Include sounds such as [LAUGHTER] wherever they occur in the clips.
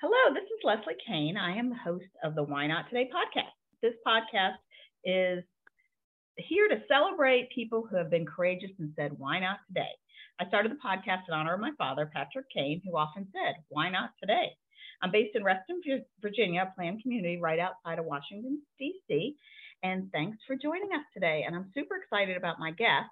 Hello, this is Leslie Kane. I am the host of the Why Not Today podcast. This podcast is here to celebrate people who have been courageous and said, Why not today? I started the podcast in honor of my father, Patrick Kane, who often said, Why not today? I'm based in Reston, Virginia, a planned community right outside of Washington, D.C. And thanks for joining us today. And I'm super excited about my guest.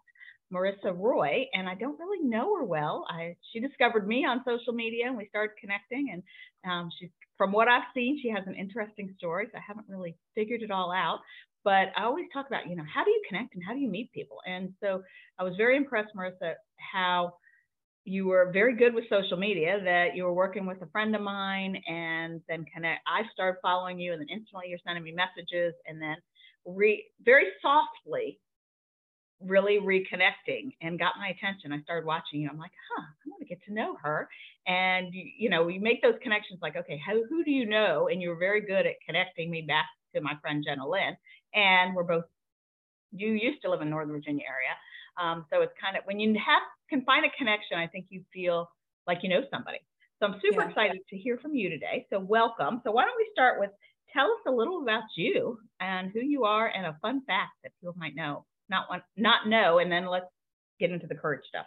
Marissa Roy, and I don't really know her well. I she discovered me on social media, and we started connecting. And um, she's from what I've seen, she has an interesting story. So I haven't really figured it all out, but I always talk about you know how do you connect and how do you meet people. And so I was very impressed, Marissa, how you were very good with social media that you were working with a friend of mine and then connect i started following you and then instantly you're sending me messages and then re, very softly really reconnecting and got my attention. I started watching you. I'm like, huh, I want to get to know her. And you know, you make those connections like, okay, how, who do you know? And you're very good at connecting me back to my friend Jenna Lynn. And we're both, you used to live in Northern Virginia area. Um, so it's kind of when you have can find a connection, I think you feel like you know somebody. So I'm super yeah. excited to hear from you today. So welcome. So why don't we start with tell us a little about you and who you are and a fun fact that people might know not want not know and then let's get into the courage stuff.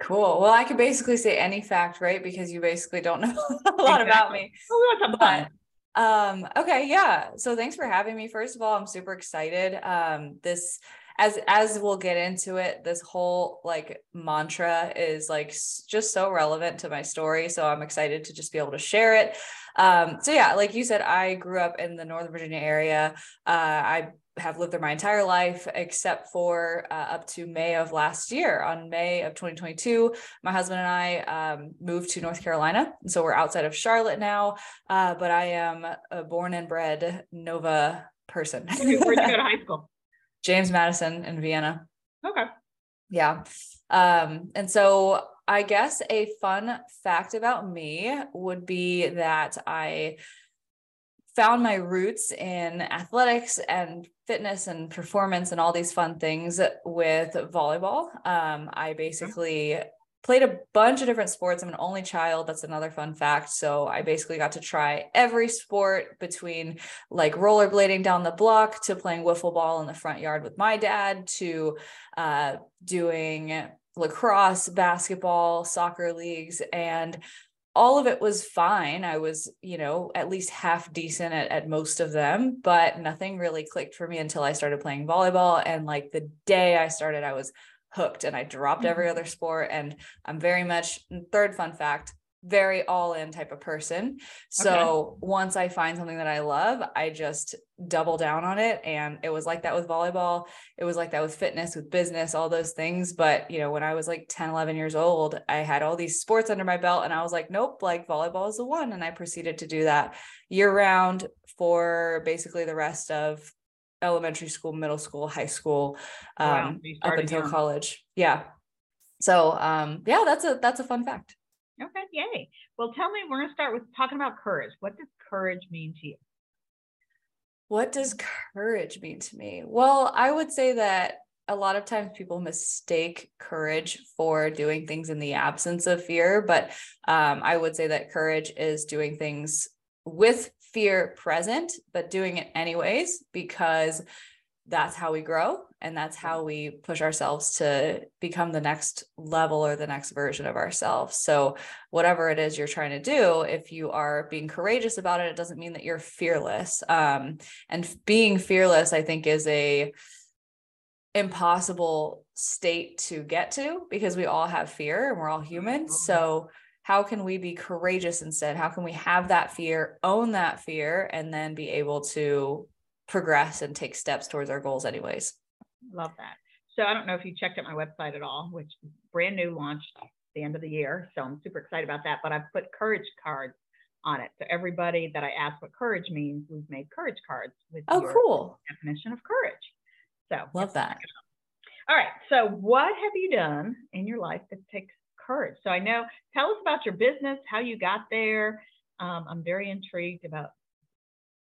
Cool. Well i could basically say any fact right? Because you basically don't know [LAUGHS] a lot exactly. about me. Well, we want some fun. um okay yeah. So thanks for having me. First of all i'm super excited. Um this as as we'll get into it this whole like mantra is like just so relevant to my story. So i'm excited to just be able to share it. Um so yeah like you said i grew up in the northern virginia area. Uh i have lived there my entire life except for uh, up to May of last year. On May of 2022, my husband and I um, moved to North Carolina. So we're outside of Charlotte now, uh, but I am a born and bred Nova person. Where'd you go to [LAUGHS] high school? James Madison in Vienna. Okay. Yeah. Um, and so I guess a fun fact about me would be that I found my roots in athletics and fitness and performance and all these fun things with volleyball. Um, I basically played a bunch of different sports. I'm an only child. That's another fun fact. So I basically got to try every sport between like rollerblading down the block to playing wiffle ball in the front yard with my dad to uh, doing lacrosse, basketball, soccer leagues. And all of it was fine. I was, you know, at least half decent at, at most of them, but nothing really clicked for me until I started playing volleyball. And like the day I started, I was hooked and I dropped every mm-hmm. other sport. And I'm very much, third fun fact, very all in type of person. So okay. once I find something that I love, I just double down on it. And it was like that with volleyball. It was like that with fitness, with business, all those things. But, you know, when I was like 10, 11 years old, I had all these sports under my belt and I was like, nope, like volleyball is the one. And I proceeded to do that year round for basically the rest of elementary school, middle school, high school, um, wow, up until young. college. Yeah. So, um, yeah, that's a, that's a fun fact. Okay, yay. Well, tell me, we're going to start with talking about courage. What does courage mean to you? What does courage mean to me? Well, I would say that a lot of times people mistake courage for doing things in the absence of fear, but um, I would say that courage is doing things with fear present, but doing it anyways because that's how we grow and that's how we push ourselves to become the next level or the next version of ourselves. So whatever it is you're trying to do if you are being courageous about it it doesn't mean that you're fearless. Um, and being fearless i think is a impossible state to get to because we all have fear and we're all human. So how can we be courageous instead? How can we have that fear own that fear and then be able to progress and take steps towards our goals anyways love that. So i don't know if you checked out my website at all which brand new launched the end of the year. So i'm super excited about that but i've put courage cards on it. So everybody that i ask what courage means we've made courage cards with oh cool. definition of courage. So love that. All right. So what have you done in your life that takes courage? So i know tell us about your business how you got there. Um, i'm very intrigued about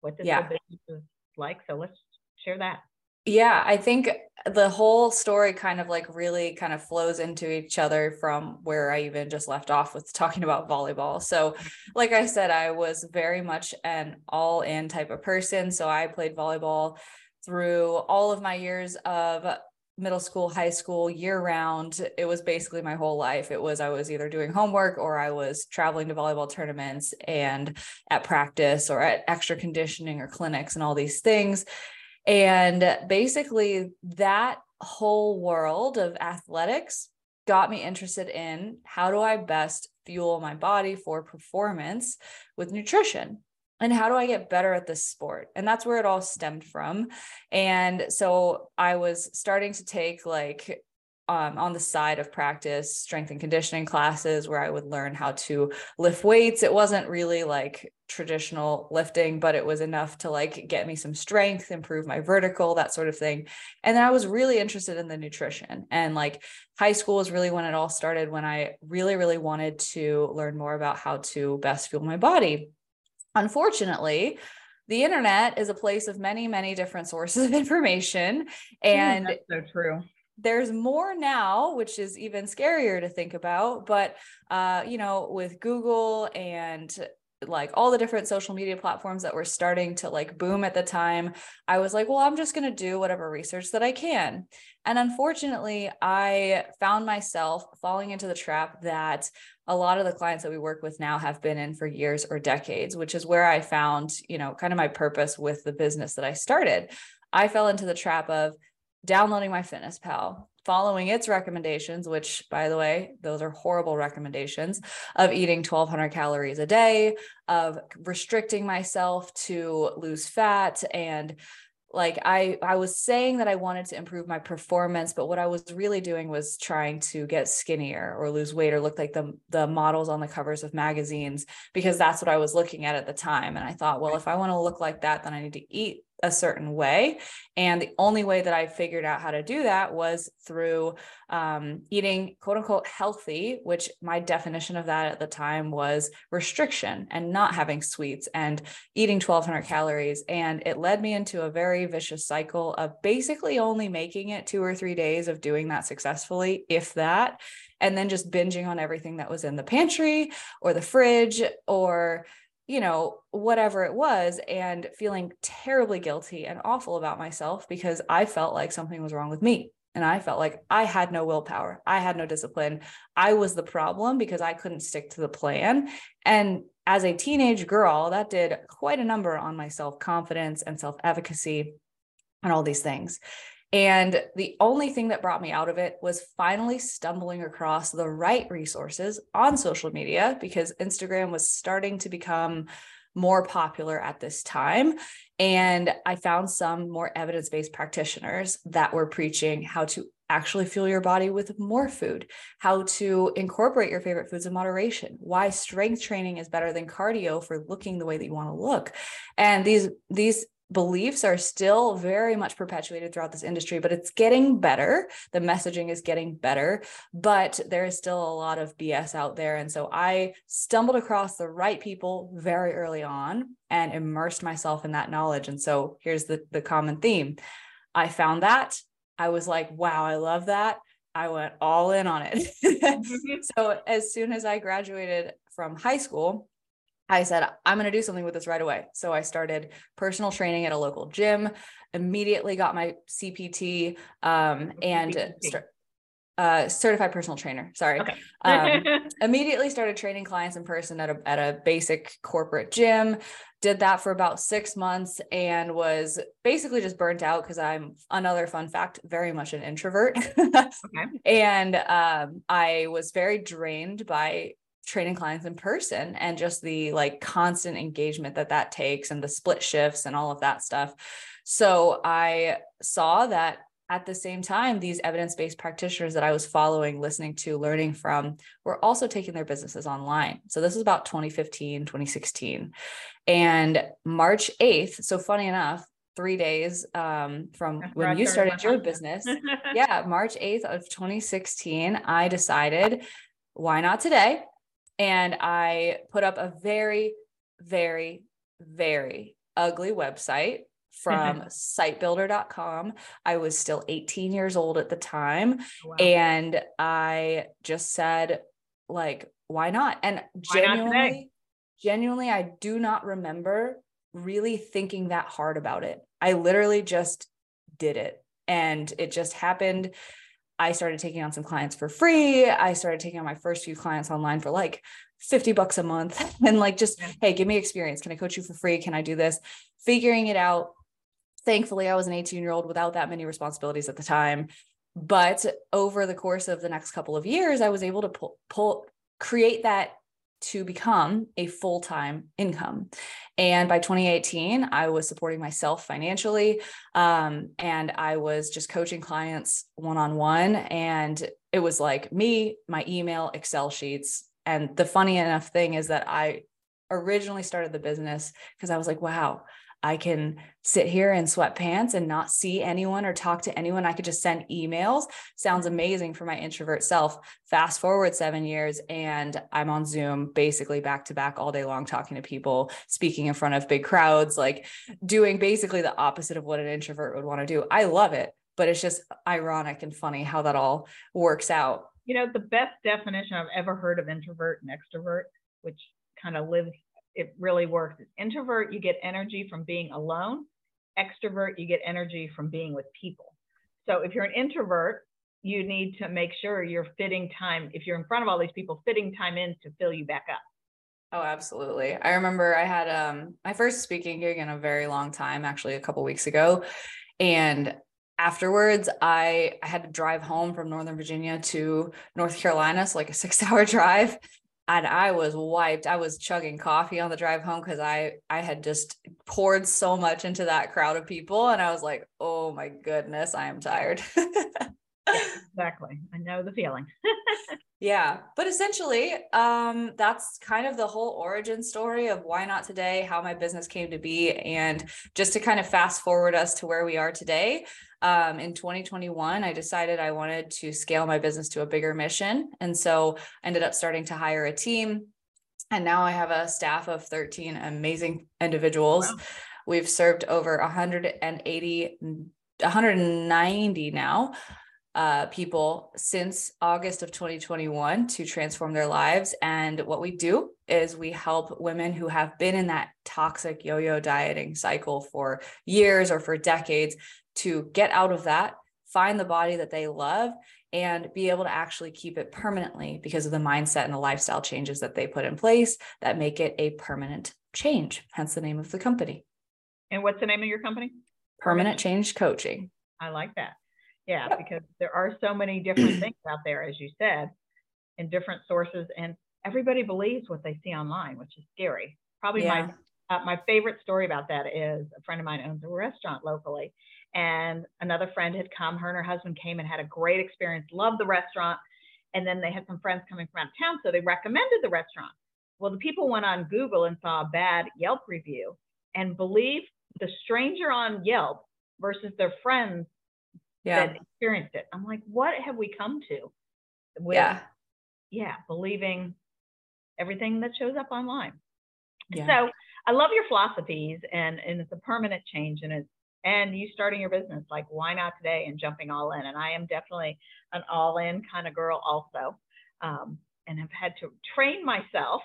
what this yeah. business is like. So let's share that. Yeah, I think the whole story kind of like really kind of flows into each other from where I even just left off with talking about volleyball. So, like I said, I was very much an all in type of person. So, I played volleyball through all of my years of middle school, high school, year round. It was basically my whole life. It was I was either doing homework or I was traveling to volleyball tournaments and at practice or at extra conditioning or clinics and all these things. And basically, that whole world of athletics got me interested in how do I best fuel my body for performance with nutrition and how do I get better at this sport? And that's where it all stemmed from. And so I was starting to take like um, on the side of practice strength and conditioning classes where I would learn how to lift weights. It wasn't really like traditional lifting, but it was enough to like get me some strength, improve my vertical, that sort of thing. And then I was really interested in the nutrition. And like high school was really when it all started, when I really, really wanted to learn more about how to best fuel my body. Unfortunately, the internet is a place of many, many different sources of [LAUGHS] information. And mm, so true there's more now which is even scarier to think about but uh, you know with google and like all the different social media platforms that were starting to like boom at the time i was like well i'm just going to do whatever research that i can. And unfortunately i found myself falling into the trap that a lot of the clients that we work with now have been in for years or decades which is where i found you know kind of my purpose with the business that i started. I fell into the trap of downloading MyFitnessPal following its recommendations, which, by the way, those are horrible recommendations of eating 1200 calories a day, of restricting myself to lose fat and like I I was saying that I wanted to improve my performance, but what I was really doing was trying to get skinnier or lose weight or look like the the models on the covers of magazines because that's what I was looking at at the time. And I thought, well, if I want to look like that, then I need to eat a certain way. And the only way that I figured out how to do that was through um, eating quote unquote healthy, which my definition of that at the time was restriction and not having sweets and eating 1200 calories. And it led me into a very vicious cycle of basically only making it two or three days of doing that successfully, if that. And then just binging on everything that was in the pantry or the fridge or you know, whatever it was, and feeling terribly guilty and awful about myself because I felt like something was wrong with me. And I felt like I had no willpower. I had no discipline. I was the problem because I couldn't stick to the plan. And as a teenage girl, that did quite a number on my self confidence and self efficacy and all these things. And the only thing that brought me out of it was finally stumbling across the right resources on social media because Instagram was starting to become more popular at this time. And I found some more evidence based practitioners that were preaching how to actually fuel your body with more food, how to incorporate your favorite foods in moderation, why strength training is better than cardio for looking the way that you want to look. And these these beliefs are still very much perpetuated throughout this industry, but it's getting better. The messaging is getting better, but there is still a lot of BS out there. And so I stumbled across the right people very early on and immersed myself in that knowledge. And so here's the, the common theme I found that. I was like, wow, I love that. I went all in on it. [LAUGHS] Mm-hmm. so as soon as I graduated from high school, I said, I'm going to do something with this right away. So I started personal training at a local gym, immediately got my CPT um, and start, uh, certified personal trainer. Sorry. Okay. um, [LAUGHS] immediately started training clients in person at a, at a basic corporate gym. Did that for about six months and was basically just burnt out because I'm another fun fact, very much an introvert. [LAUGHS] okay. And um, I was very drained by training clients in person and just the like constant engagement that that takes and the split shifts and all of that stuff. So I saw that at the same time, these evidence based practitioners that I was following, listening to, learning from were also taking their businesses online. So this is about 2015, 2016. And March 8th, so funny enough, three days um, from when you started your business. [LAUGHS] yeah, March 8th of 2016, I decided, why not today? And I put up a very, very, very ugly website mm-hmm. from sitebuilder.com. I was still 18 years old at the time. Oh, wow. And I just said, like, why not? And why genuinely, not genuinely, I do not remember really thinking that hard about it. I literally just did it and it just happened. I started taking on some clients for free. I started taking on my first few clients online for like 50 bucks a month [LAUGHS] and like just, hey, give me experience. Can I coach you for free? Can I do this? Figuring it out. Thankfully, I was an 18 year old without that many responsibilities at the time. But over the course of the next couple of years, I was able to pull, pull create that to become a full time income. And by 2018, I was supporting myself financially. Um, and I was just coaching clients one on one. And it was like me, my email, Excel sheets. And the funny enough thing is that I originally started the business because I was like, wow, I can sit here in sweatpants and not see anyone or talk to anyone. I could just send emails. Sounds amazing for my introvert self. Fast forward seven years, and I'm on Zoom basically back to back all day long, talking to people, speaking in front of big crowds, like doing basically the opposite of what an introvert would want to do. I love it, but it's just ironic and funny how that all works out. You know, the best definition I've ever heard of introvert and extrovert, which kind of lives it really works. Introvert, you get energy from being alone. Extrovert, you get energy from being with people. So if you're an introvert, you need to make sure you're fitting time. If you're in front of all these people, fitting time in to fill you back up. Oh, absolutely. I remember I had um my first speaking gig in a very long time, actually a couple weeks ago. And afterwards I, I had to drive home from Northern Virginia to North Carolina, so like a six [LAUGHS] hour drive and I was wiped. I was chugging coffee on the drive home because I I had just poured so much into that crowd of people, and I was like, oh my goodness, I am tired. [LAUGHS] [LAUGHS] exactly, I know the feeling. [LAUGHS] yeah, but essentially, um, that's kind of the whole origin story of why not today, how my business came to be, and just to kind of fast forward us to where we are today um, in 2021, I decided I wanted to scale my business to a bigger mission. And so I ended up starting to hire a team. And now I have a staff of 13 amazing individuals. Wow. We've served over 180, 190 now uh, people since August of 2021 to transform their lives. And what we do is we help women who have been in that toxic yo yo dieting cycle for years or for decades to get out of that, find the body that they love, and be able to actually keep it permanently because of the mindset and the lifestyle changes that they put in place that make it a permanent change, hence the name of the company. And what's the name of your company? Permanent Change Coaching. I like that. Yeah, because there are so many different things out there, as you said, in different sources, and everybody believes what they see online, which is scary. Probably yeah. my uh, my favorite story about that is a friend of mine owns a restaurant locally, and another friend had come. Her and her husband came and had a great experience, loved the restaurant. And then they had some friends coming from out of town, so they recommended the restaurant. Well, the people went on Google and saw a bad Yelp review and believe the stranger on Yelp versus their friends yeah. that experienced it. I'm like, what have we come to? With, yeah. Yeah, believing everything that shows up online. Yeah. So I love your philosophies and, and it's a permanent change and it's and you starting your business like why not today and jumping all in and i am definitely an all in kind of girl also um, and have had to train myself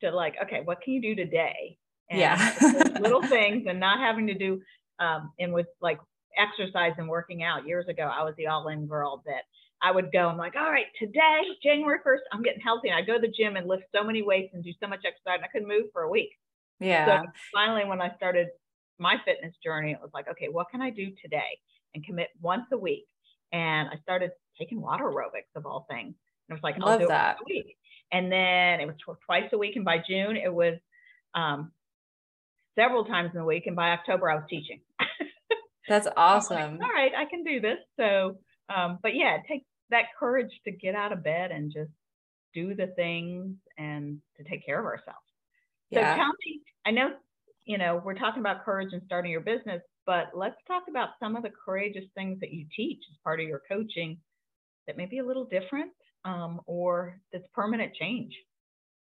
to like okay what can you do today and yeah [LAUGHS] little things and not having to do um, and with like exercise and working out years ago i was the all in girl that I would go, I'm like, all right, today, January 1st, I'm getting healthy. And I go to the gym and lift so many weights and do so much exercise. And I couldn't move for a week. Yeah. So finally, when I started my fitness journey, it was like, okay, what can I do today and commit once a week? And I started taking water aerobics of all things. And it was like, I'll Love do that. it week. And then it was twice a week. And by June, it was um, several times in the week. And by October, I was teaching. [LAUGHS] That's awesome. Like, all right, I can do this. So, um, but yeah, it takes that courage to get out of bed and just do the things and to take care of ourselves. Yeah. So tell me, I know you know, we're talking about courage and starting your business, but let's talk about some of the courageous things that you teach as part of your coaching that may be a little different um, or that's permanent change.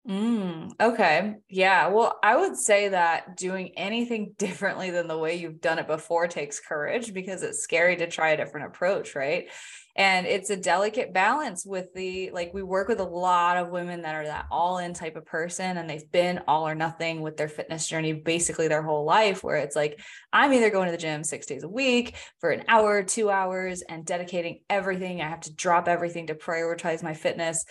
Mm, okay. Yeah. Well, I would say that doing anything [LAUGHS] differently than the way you've done it before takes courage because it's scary to try a different approach, right? And it's a delicate balance with the like, we work with a lot of women that are that all in type of person and they've been all or nothing with their fitness journey basically their whole life, where it's like, I'm either going to the gym six days a week for an hour, two hours, and dedicating everything. I have to drop everything to prioritize my fitness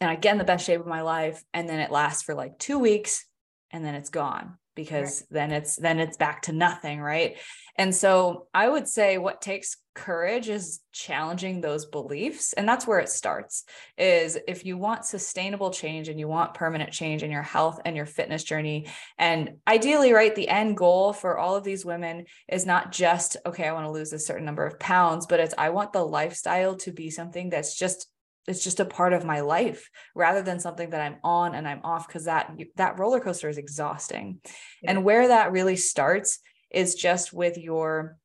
and I get in the best shape of my life. And then it lasts for like two weeks and then it's gone because right. then it's then it's back to nothing right and so i would say what takes courage is challenging those beliefs and that's where it starts is if you want sustainable change and you want permanent change in your health and your fitness journey and ideally right the end goal for all of these women is not just okay i want to lose a certain number of pounds but it's i want the lifestyle to be something that's just it's just a part of my life rather than something that I'm on and I'm off because that that roller coaster is exhausting. Yeah. And where that really starts is just with your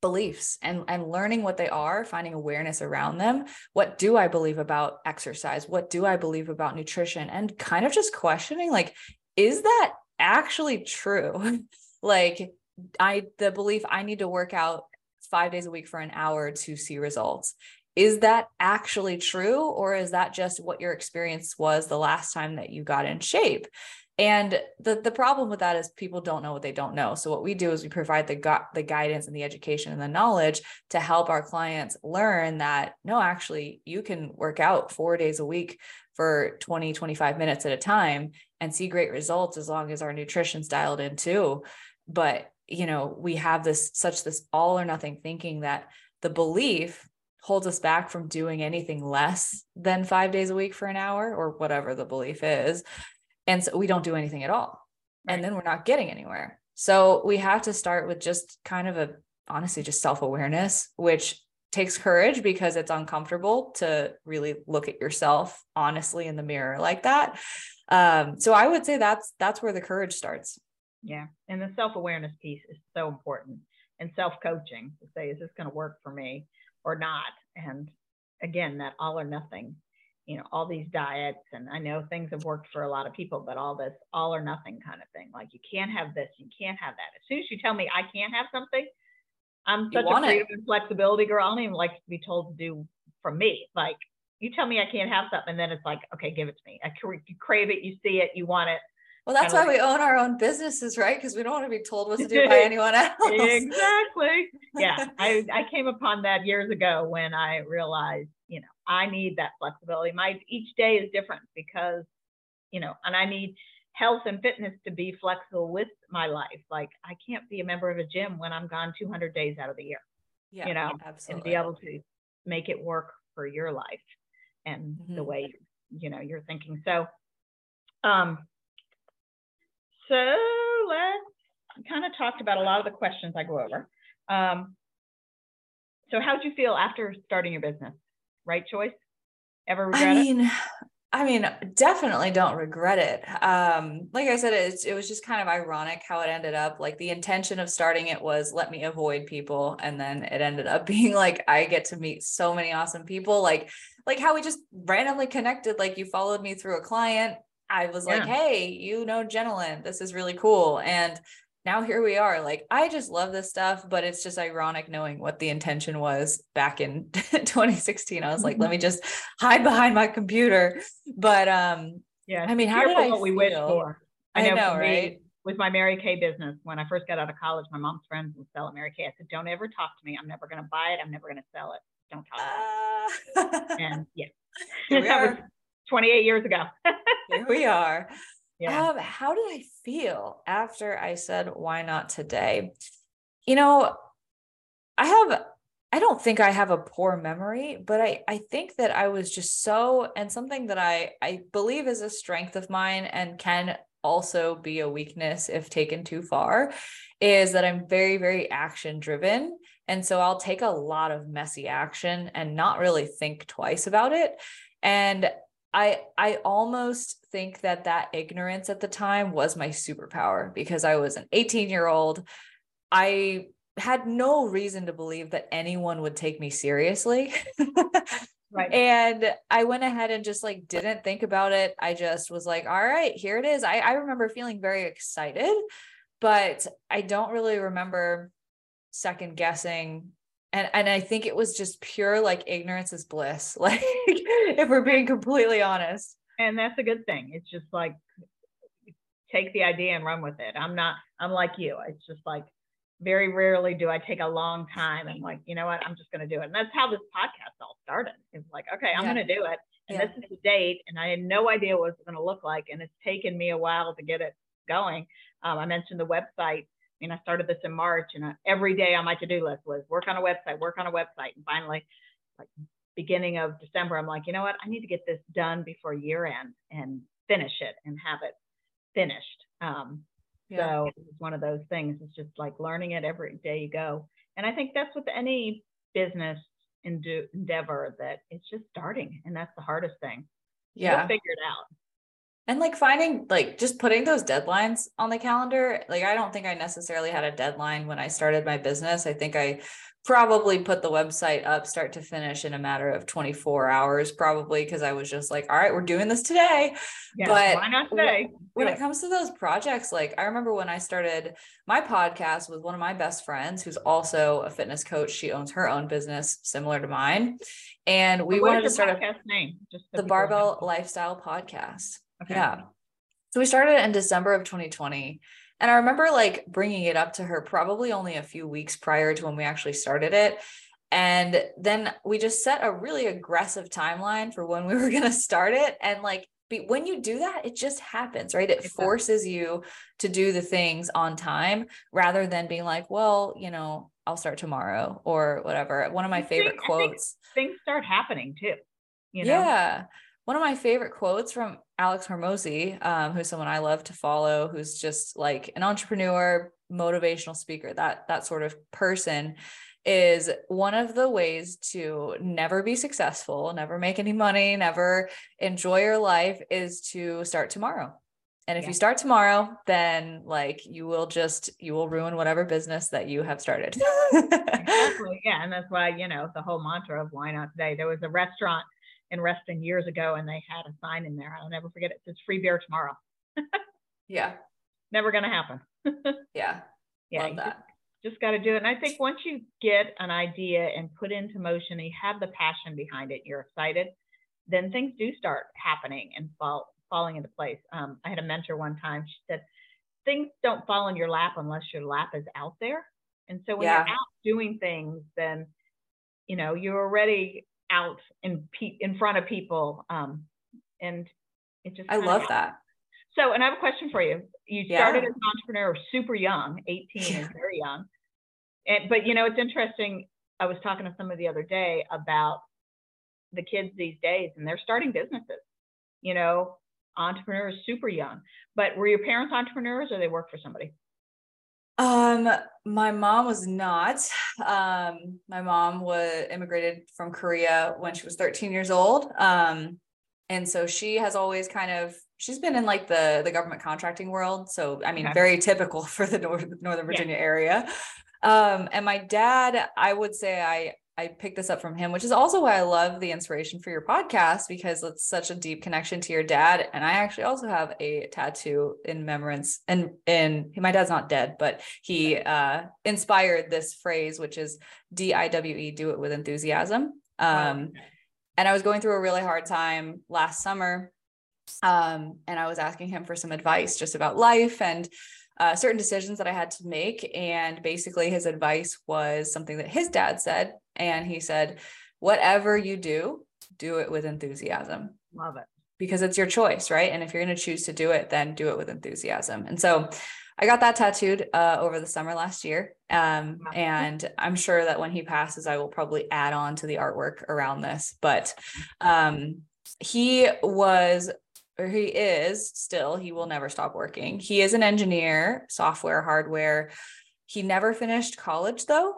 beliefs and and learning what they are finding awareness around them. What do i believe about exercise? What do i believe about nutrition? And kind of just questioning like is that actually true? [LAUGHS] Like i the belief i need to work out 5 days a week for an hour to see results is that actually true or is that just what your experience was the last time that you got in shape? And the the problem with that is people don't know what they don't know. So what we do is we provide the gu- the guidance and the education and the knowledge to help our clients learn that no actually you can work out 4 days a week for 20 25 minutes at a time and see great results as long as our nutrition's dialed in too. But you know we have this such this all or nothing thinking that the belief holds us back from doing anything less than five days a week for an hour or whatever the belief is. And so we don't do anything at all. Right. And then we're not getting anywhere. So we have to start with just kind of a honestly just self-awareness, which takes courage because it's uncomfortable to really look at yourself honestly in the mirror like that. Um, so I would say that's that's where the courage starts. Yeah. And the self-awareness piece is so important and self-coaching to say, is this going to work for me? Or not. And again, that all or nothing, you know, all these diets, and I know things have worked for a lot of people, but all this all or nothing kind of thing, like you can't have this, you can't have that. As soon as you tell me I can't have something, I'm such a freedom and flexibility girl. I don't even like to be told to do from me. Like you tell me I can't have something, and then it's like, okay, give it to me. I you crave it, you see it, you want it. Well, that's why we own our own businesses, right? Because we don't want to be told what to do by [LAUGHS] anyone else. exactly. Yeah. [LAUGHS] I, I came upon that years ago when I realized, you know, I need that flexibility. My each day is different because, you know, and I need health and fitness to be flexible with my life. Like I can't be a member of a gym when I'm gone 200 days out of the year. Yeah, you know, absolutely. and be able to make it work for your life and mm-hmm. the way you know you're thinking. So, um, so let's kind of talked about a lot of the questions I go over. Um, so how'd you feel after starting your business? Right choice? Ever regret I mean, it? I mean, definitely don't regret it. Um, like I said, it, it was just kind of ironic how it ended up. Like the intention of starting it was let me avoid people. And then it ended up [LAUGHS] being like I get to meet so many awesome people. Like, like how we just randomly connected. Like you followed me through a client I was yeah. like, hey, you know, Jenilyn, this is really cool. And now here we are. Like, I just love this stuff, but it's just ironic knowing what the intention was back in [LAUGHS] 2016. I was like, let me [LAUGHS] just hide behind my computer. But um, yeah, I mean, how did I what we wish for? I know, I know right? Me, with my Mary Kay business, when I first got out of college, my mom's friends would sell Mary Kay. I said, don't ever talk to me. I'm never going to buy it. I'm never going to sell it. Don't talk uh... [LAUGHS] And yeah, that was 28 years ago. Here we are. [LAUGHS] Yeah. Um, how did I feel after I said, why not today? You know, I have, I don't think I have a poor memory, but I, I think that I was just so, and something that I, I believe is a strength of mine and can also be a weakness if taken too far is that I'm very, very action driven. And so I'll take a lot of messy action and not really think twice about it. And I I almost think that that ignorance at the time was my superpower because I was an 18 year old. I had no reason to believe that anyone would take me seriously. [LAUGHS] Right. And I went ahead and just like didn't think about it. I just was like, all right, here it is. I, I remember feeling very excited, but I don't really remember second guessing. And and I think it was just pure like ignorance is bliss. [LAUGHS] Like [LAUGHS] if we're being completely honest. And that's a good thing. It's just like take the idea and run with it. I'm not, I'm like you. It's just like very rarely do I take a long time and like, you know what, I'm just going to do it. And that's how this podcast all started. It's like, okay, I'm Yeah. going to do it. And Yeah. this is the date. And I had no idea what it was going to look like. And it's taken me a while to get it going. Um, I mentioned the website. I mean, I started this in March and uh, every day on my to-do list was work on a website, work on a website. And finally, like beginning of December, I'm like, you know what, I need to get this done before year end and finish it and have it finished. Um, so it's one of those things. It's just like learning it every day you go. And I think that's with any business endeavor that it's just starting. And that's the hardest thing. yeah. You'll figure it out. And like finding like just putting those deadlines on the calendar. Like I don't think I necessarily had a deadline when I started my business. I think I probably put the website up start to finish in a matter of 24 hours probably because I was just like, all right, we're doing this today. Yeah, But why not today? When it comes to those projects, like I remember when I started my podcast with one of my best friends who's also a fitness coach. She owns her own business similar to mine. And we wanted to start a podcast name? The know. Barbell Lifestyle Podcast. Okay. Yeah. So we started in December of 2020. And I remember like bringing it up to her probably only a few weeks prior to when we actually started it. And then we just set a really aggressive timeline for when we were [LAUGHS] going to start it. And like, be, when you do that, it just happens, right? It does. forces you to do the things on time rather than being like, well, you know, I'll start tomorrow or whatever. One of my I favorite think quotes. Things start happening too. You know? Yeah. One of my favorite quotes from Alex Hormozi, um, who's someone I love to follow, who's just like an entrepreneur, motivational speaker, that that sort of person is one of the ways to never be successful, never make any money, never enjoy your life is to start tomorrow. And if Yeah. you start tomorrow, then like you will just you will ruin whatever business that you have started. [LAUGHS] Exactly. Yeah. And that's why, you know, the whole mantra of why not today. There was a restaurant in Reston years ago and they had a sign in there. I'll never forget it. It says free beer tomorrow. [LAUGHS] yeah. Never gonna happen. [LAUGHS] Yeah. yeah. Love that. Just, just got to do it. And I think once you get an idea and put into motion, and you have the passion behind it, you're excited, then things do start happening and fall falling into place. Um, I had a mentor one time. She said, "Things don't fall in your lap unless your lap is out there." And so when Yeah. you're out doing things, then you know you're already out in pe- in front of people, um, and it just I love that. So, and I have a question for you. You Yeah. started as an entrepreneur super young, 18 is [LAUGHS] very young. And, but you know, it's interesting. I was talking to somebody the other day about the kids these days and they're starting businesses, you know, entrepreneurs super young. But were your parents entrepreneurs or they work for somebody? Um, my mom was not. Um, my mom was immigrated from Korea when she was 13 years old. Um, and so she has always kind of she's been in like the the government contracting world. So I mean, Okay. very typical [LAUGHS] for the North, Northern Yeah. Virginia area. Um, and my dad, I would say I I picked this up from him, which is also why I love the inspiration for your podcast because it's such a deep connection to your dad. And I actually also have a tattoo in remembrance. And and my dad's not dead, but he uh, inspired this phrase, which is D I W E, do it with enthusiasm. Wow. Um, and I was going through a really hard time last summer. Um, and I was asking him for some advice just about life and uh, certain decisions that I had to make. And basically, his advice was something that his dad said. And he said, whatever you do, do it with enthusiasm Love it. because it's your choice, right? And if you're going to choose to do it, then do it with enthusiasm. And so I got that tattooed uh, over the summer last year. Um, and I'm sure that when he passes, I will probably add on to the artwork around this. But um, he was, or he is still, he will never stop working. He is an engineer, software, hardware. He never finished college though.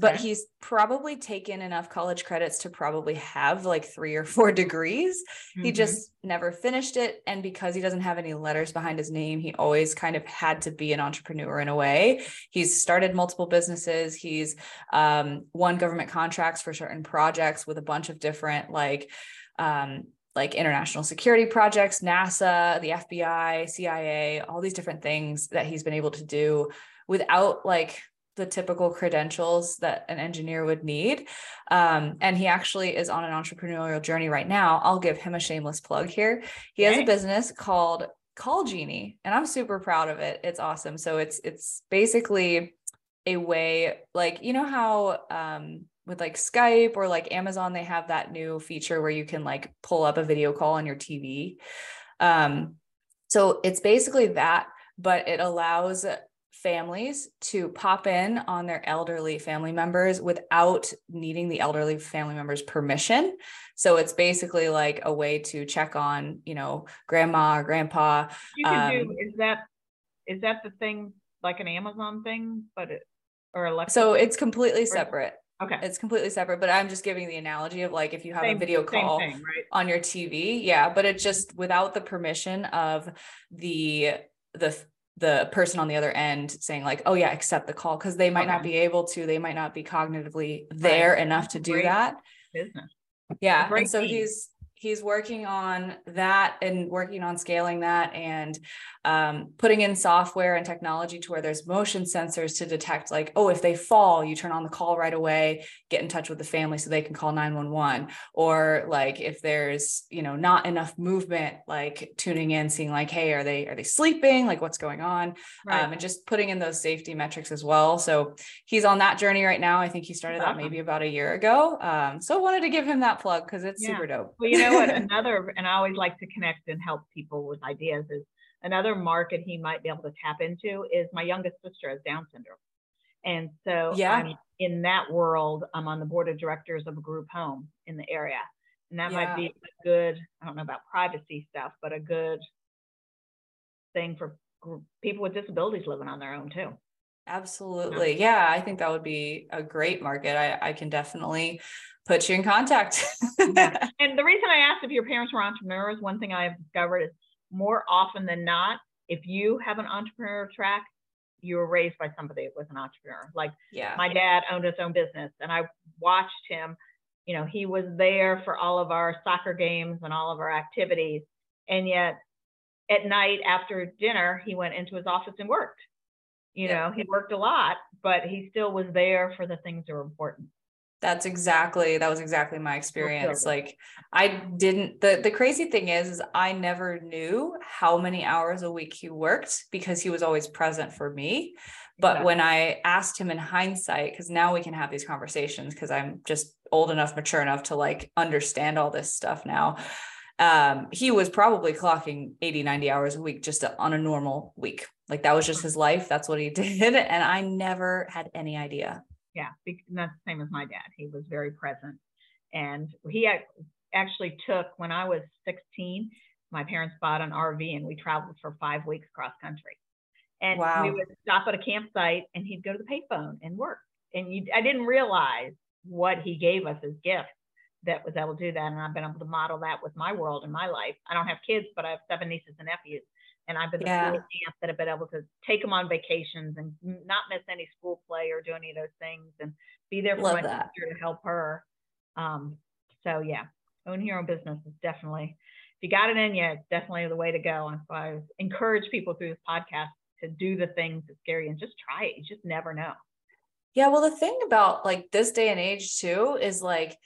but okay. he's probably taken enough college credits to probably have like three or four [LAUGHS] degrees. Mm-hmm. He just never finished it. And because he doesn't have any letters behind his name, he always kind of had to be an entrepreneur in a way. He's started multiple businesses. He's um, won government contracts for certain projects with a bunch of different like um, like international security projects, NASA, the FBI, CIA, all these different things that he's been able to do without like the typical credentials that an engineer would need. Um, and he actually is on an entrepreneurial journey right now. I'll give him a shameless plug here. He has a business called Call Genie, and I'm super proud of it. It's awesome. So it's it's basically a way, like you know how um, with like Skype or like Amazon, they have that new feature where you can like pull up a video call on your TV. Um, so it's basically that, but it allows families to pop in on their elderly family members without needing the elderly family members permission. So it's basically like a way to check on you know grandma or grandpa you can um, do is that is that the thing like an amazon thing but it or Alexa so it's completely separate Okay. It's completely separate, but I'm just giving the analogy of like if you have same, a video call thing, right? on your TV, yeah, but it's just without the permission of the the the person on the other end saying like oh yeah accept the call because they might okay. not be able to they might not be cognitively there right. enough to do Great that business yeah and so team. he's he's working on that and working on scaling that and um, putting in software and technology to where there's motion sensors to detect like oh if they fall you turn on the call right away get in touch with the family so they can call 911 or like if there's you know not enough movement like tuning in seeing like hey are they are they sleeping? Like what's going on? Right. um, and just putting in those safety metrics as well. So he's on that journey right now. I think he started that maybe about a year ago. Um, so wanted to give him that plug because it's yeah. super dope. Well you know what [LAUGHS] another and i always like to connect and help people with ideas is Another market he might be able to tap into is my youngest sister has Down syndrome. And so yeah. I'm in that world, I'm on the board of directors of a group home in the area. And that yeah. might be a good, I don't know about privacy stuff, but a good thing for people with disabilities living on their own too. Absolutely. Yeah, I think that would be a great market. I, I can definitely put you in contact. yeah. [LAUGHS] And the reason I asked if your parents were entrepreneurs, one thing I have discovered is more often than not, if you have an entrepreneur track, you were raised by somebody that was an entrepreneur. Like yeah. my dad owned his own business and I watched him, you know, he was there for all of our soccer games and all of our activities. And yet at night after dinner, he went into his office and worked. You yeah. know, he worked a lot, but he still was there for the things that were important that's exactly that was exactly my experience like i didn't the the crazy thing is is i never knew how many hours a week he worked because he was always present for me but exactly. when i asked him in hindsight because now we can have these conversations because i'm just old enough mature enough to like understand all this stuff now um, he was probably clocking 80 90 hours a week just on a normal week like that was just his life that's what he [LAUGHS] did and i never had any idea yeah, that's the same as my dad. He was very present. And he actually took, when I was 16, my parents bought an RV and we traveled for five weeks cross country. And wow. we would stop at a campsite and he'd go to the payphone and work. And you, I didn't realize what he gave us as gifts that was able to do that. And I've been able to model that with my world and my life. I don't have kids, but I have seven nieces and nephews. And I've been yeah. the aunts that have been able to take them on vacations and not miss any school play or do any of those things and be there for Love my that. sister to help her. Um, so yeah, own your own business is definitely, if you got it in you, it's definitely the way to go. And so I encourage people through this podcast to do the things that's scary and just try it. You just never know. Yeah. Well, the thing about like this day and age too is like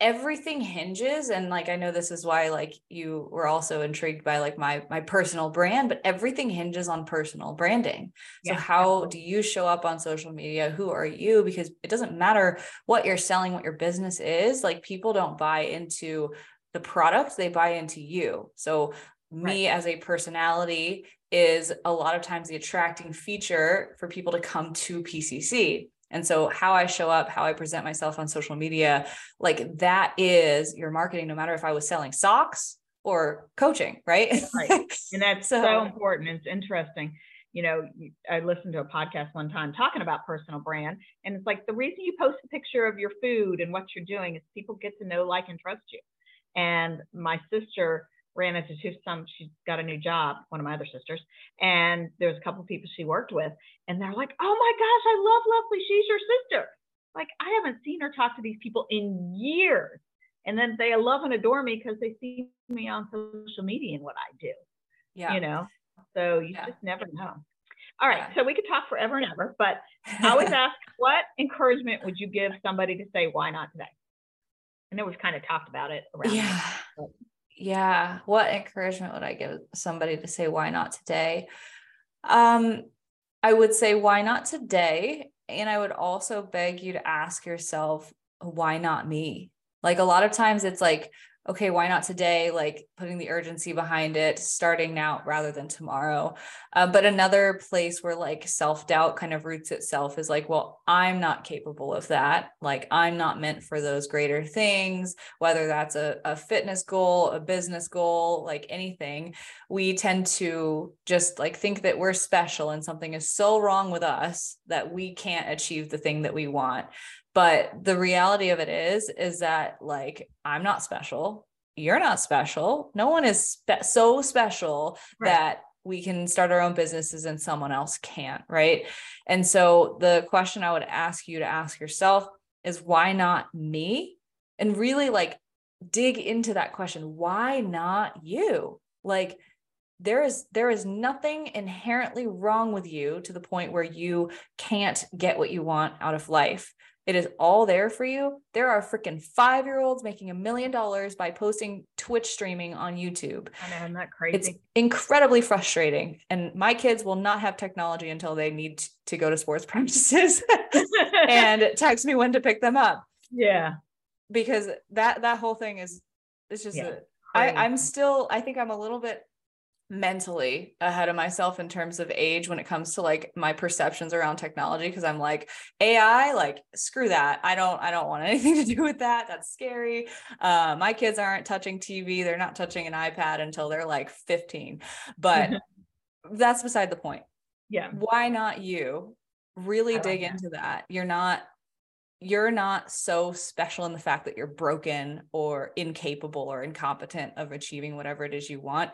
everything hinges and like i know this is why like you were also intrigued by like my my personal brand but everything hinges on personal branding. So how do you show up on social media? Who are you? Because it doesn't matter what you're selling what your business is like people don't buy into the product they buy into you. So me right. as a personality is a lot of times the attracting feature for people to come to pcc and so, how I show up, how I present myself on social media, like that is your marketing, no matter if I was selling socks or coaching, right? right. [LAUGHS] And that's so, so important. It's interesting. You know, I listened to a podcast one time talking about personal brand, and it's like the reason you post a picture of your food and what you're doing is people get to know, like, and trust you. And my sister ran into some, she's got a new job, one of my other sisters, and there's a couple of people she worked with, and they're like, oh my gosh, I love lovely She's your sister. Like, I haven't seen her talk to these people in years. And then they love and adore me because they see me on social media and what I do. Yeah. You know, so you yeah. just never know. All right. Yeah. So we could talk forever and ever, but I always [LAUGHS] ask, what encouragement would you give somebody to say, why not today? I know we've kind of talked about it around. Yeah. Yeah. What encouragement would I give somebody to say, why not today? Um, I would say, why not today? And I would also beg you to ask yourself, why not me? Like a lot of times it's like, okay, why not today? Like putting the urgency behind it, starting now rather than tomorrow. Uh, but another place where like self doubt kind of roots itself is like, well, I'm not capable of that. Like I'm not meant for those greater things, whether that's a, a fitness goal, a business goal, like anything. We tend to just like think that we're special and something is so wrong with us that we can't achieve the thing that we want but the reality of it is is that like i'm not special. You're not special. No one is spe- so special right. that we can start our own businesses and someone else can't right? And so the question i would ask you to ask yourself is why not me? And really like dig into that question why not you? Like there is there is nothing inherently wrong with you to the point where you can't get what you want out of life it is all there for you. There are freaking five year olds making a million dollars by posting Twitch streaming on YouTube. I know, isn't crazy? It's incredibly frustrating. And my kids will not have technology until they need to go to sports [LAUGHS] practices [LAUGHS] and text me when to pick them up. Yeah. Because that that whole thing is it's just yeah, a, I, I'm still I think I'm a little bit mentally ahead of myself in terms of age when it comes to like my perceptions around technology because I'm like AI like screw that. I don't I don't want [LAUGHS] anything to do with that. That's scary. Uh, my kids aren't touching TV they're not touching an iPad until they're like 15 but that's beside the point. Yeah. Why not you really dig that. into that? You're not you're not so special in the fact that you're broken or incapable or incompetent of achieving whatever it is you want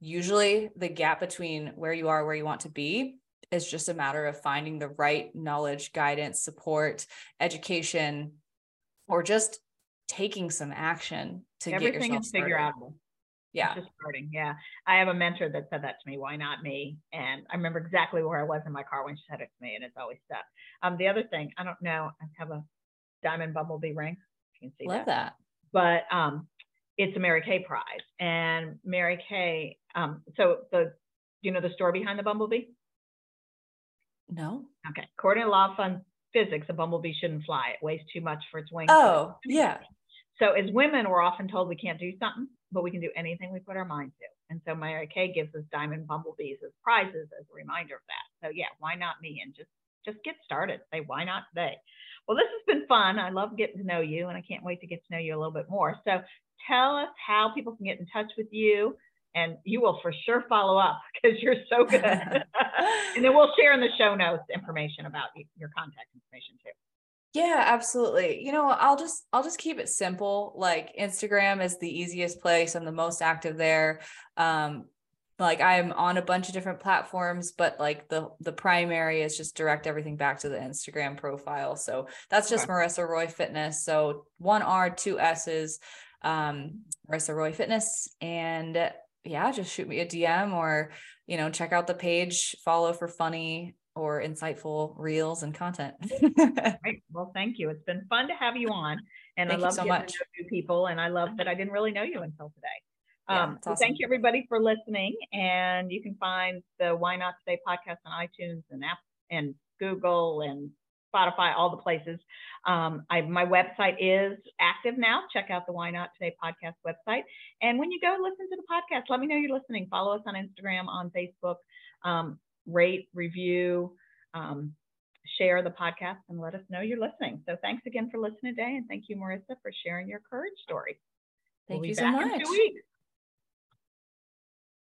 usually the gap between where you are where you want to be is just a matter of finding the right knowledge guidance support education or just taking some action to everything get yourself is figure outable. Yeah. Just starting yeah. I have a mentor that said that to me why not me? And i remember exactly where i was in my car when she said it to me and it's always stuck. Um the other thing i don't know i have a diamond bumblebee ring. You can see love that, that. but um it's a Mary Kay prize. And Mary Kay, um, so the, you know the story behind the bumblebee? No. Okay. According to law of physics, a bumblebee shouldn't fly. It weighs too much for its wings. Oh, yeah. So as women, we're often told we can't do something, but we can do anything we put our mind to. And so Mary Kay gives us diamond bumblebees as prizes as a reminder of that. So yeah, why not me? And just just get started. Say why not today? Well, this has been fun. I love getting to know you, and I can't wait to get to know you a little bit more. So tell us how people can get in touch with you and you will for sure follow up [LAUGHS] because you're so good. [LAUGHS] and then we'll share in the show notes information about your contact information too. Yeah, absolutely. You know, I'll just I'll just keep it simple. Like Instagram is the easiest place. I'm the most active there. Um like I'm on a bunch of different platforms, but like the the primary is just direct everything back to the Instagram profile. So that's just okay. Marissa Roy Fitness. So one R, two S's um, Marissa Roy Fitness. And yeah, just shoot me a DM or, you know, check out the page, follow for funny or insightful reels and content. [LAUGHS] Great. Well, thank you. It's been fun to have you on. And thank I love so much. new people. And I love that I didn't really know you until today. Yeah, um, so thank you everybody for listening. And you can find the Why Not Today podcast on iTunes and app and Google and Spotify, all the places. Um, I, my website is active now. Check out the Why Not Today podcast website. And when you go listen to the podcast, let me know you're listening. Follow us on Instagram, on Facebook, um, rate, review, um, share the podcast, and let us know you're listening. So thanks again for listening today. And thank you, Marissa, for sharing your courage story. Thank we'll you so much.